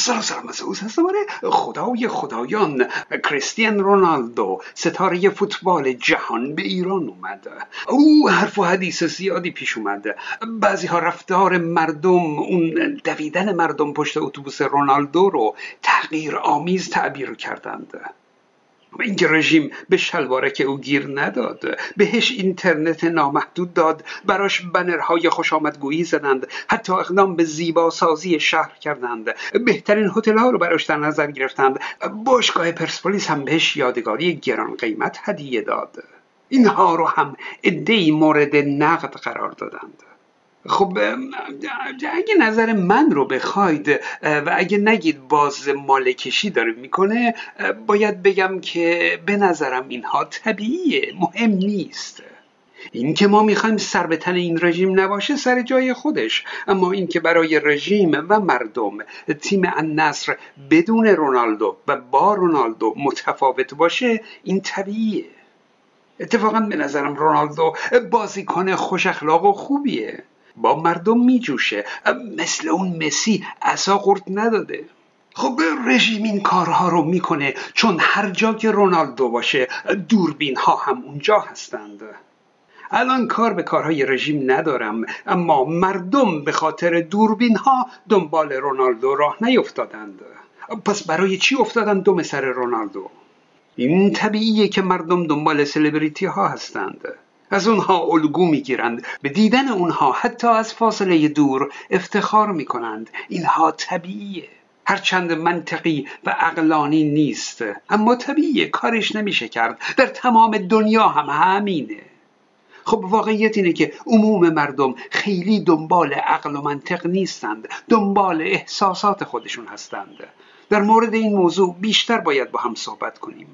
سلام از او خدای خدایان کریستیان رونالدو ستاره فوتبال جهان به ایران اومد. او حرف و حدیث زیادی پیش اومد. بعضی ها رفتار مردم اون دویدن مردم پشت اتوبوس رونالدو رو تغییر آمیز تعبیر کردند. اینکه رژیم به شلوارک او گیر نداد بهش اینترنت نامحدود داد براش بنرهای خوش آمدگویی زدند حتی اقدام به زیبا سازی شهر کردند. بهترین هتل ها رو براش در نظر گرفتند. باشگاه پرسپولیس هم بهش یادگاری گران قیمت هدیه داد. اینها رو هم ادهی مورد نقد قرار دادند. خب اگه نظر من رو بخواید و اگه نگید باز مالکشی داره می‌کنه باید بگم که به نظرم اینها طبیعیه مهم نیست. این که ما می‌خوایم سر به تن این رژیم نباشه سر جای خودش. اما اینکه برای رژیم و مردم تیم النصر بدون رونالدو و با رونالدو متفاوت باشه این طبیعیه. اتفاقا به نظرم رونالدو بازیکن خوش اخلاق و خوبیه. با مردم میجوشه. مثل اون مسی اصا قرد نداده. خب رژیم این کارها رو می‌کنه چون هر جا که رونالدو باشه دوربین ها هم اونجا هستند. الان کار به کارهای رژیم ندارم اما مردم به خاطر دوربین ها دنبال رونالدو راه نیفتادند. پس برای چی افتادن دم سر رونالدو؟ این طبیعیه که مردم دنبال سلبریتی ها هستند. از اونها الگو می‌گیرند. به دیدن اونها حتی از فاصله دور افتخار می‌کنند. اینها طبیعیه. هرچند منطقی و عقلانی نیست اما طبیعیه. کارش نمیشه کرد. در تمام دنیا هم همینه. خب واقعیت اینه که عموم مردم خیلی دنبال عقل و منطق نیستند. دنبال احساسات خودشون هستند. در مورد این موضوع بیشتر باید با هم صحبت کنیم.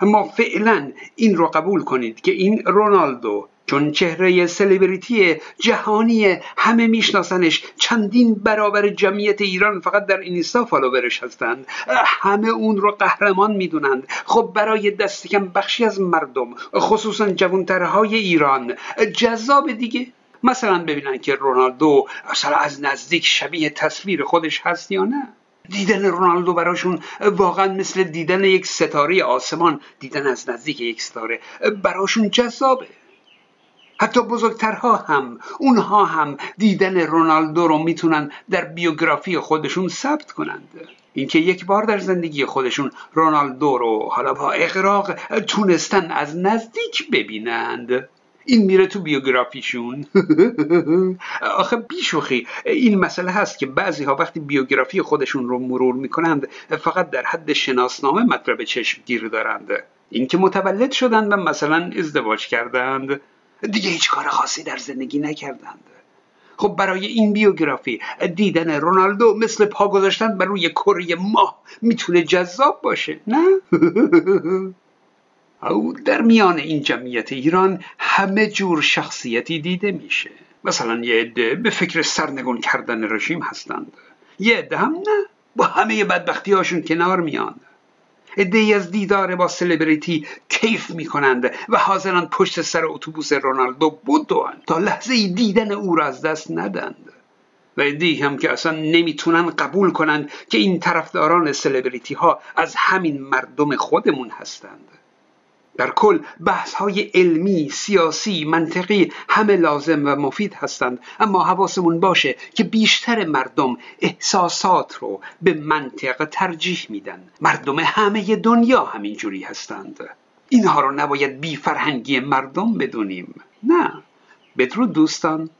اما فعلا این رو قبول کنید که این رونالدو چون چهره سلبریتی جهانی همه میشناسنش چندین برابر جمعیت ایران فقط در اینستا فالوورش هستند. همه اون رو قهرمان می‌دونند. خب برای دست کم بخشی از مردم خصوصا جوانترهای ایران جذاب دیگه. مثلا ببینن که رونالدو اصلا از نزدیک شبیه تصویر خودش هست یا نه. دیدن رونالدو براشون واقعا مثل دیدن یک ستاره آسمان دیدن از نزدیک یک ستاره براشون جذابه. حتی بزرگترها هم اونها هم دیدن رونالدو رو می‌تونن در بیوگرافی خودشون ثبت کنند. اینکه یک بار در زندگی خودشون رونالدو رو حالا با اقراق تونستن از نزدیک ببینند. این میره تو بیوگرافیشون. آخه بیشوخی این مسئله هست که بعضی ها وقتی بیوگرافی خودشون رو مرور می‌کنند فقط در حد شناسنامه مطلب چشم گیر دارند. اینکه متولد شدند و مثلا ازدواج کردند. دیگه هیچ کار خاصی در زندگی نکردند. خب برای این بیوگرافی دیدن رونالدو مثل پا گذاشتن بر روی کره ماه می‌تونه جذاب باشه نه؟ او در میان این جمعیت ایران همه جور شخصیتی دیده میشه. مثلا یه عده به فکر سرنگون کردن رژیم هستند. یه عده هم نه با همه بدبختی هاشون کنار میان. عده از دیدار با سلبریتی کیف می‌کنند و حاضرند پشت سر اتوبوس رونالدو بدوند تا لحظه دیدن او را از دست ندند. و عده هم که اصلا نمی‌تونن قبول کنند که این طرفداران سلبریتی ها از همین مردم خودمون هستند. در کل بحث های علمی، سیاسی، منطقی همه لازم و مفید هستند. اما حواسمون باشه که بیشتر مردم احساسات رو به منطق ترجیح میدن. مردم همه دنیا همینجوری هستند. اینها رو نباید بی فرهنگی مردم بدونیم. نه. بدرود دوستان.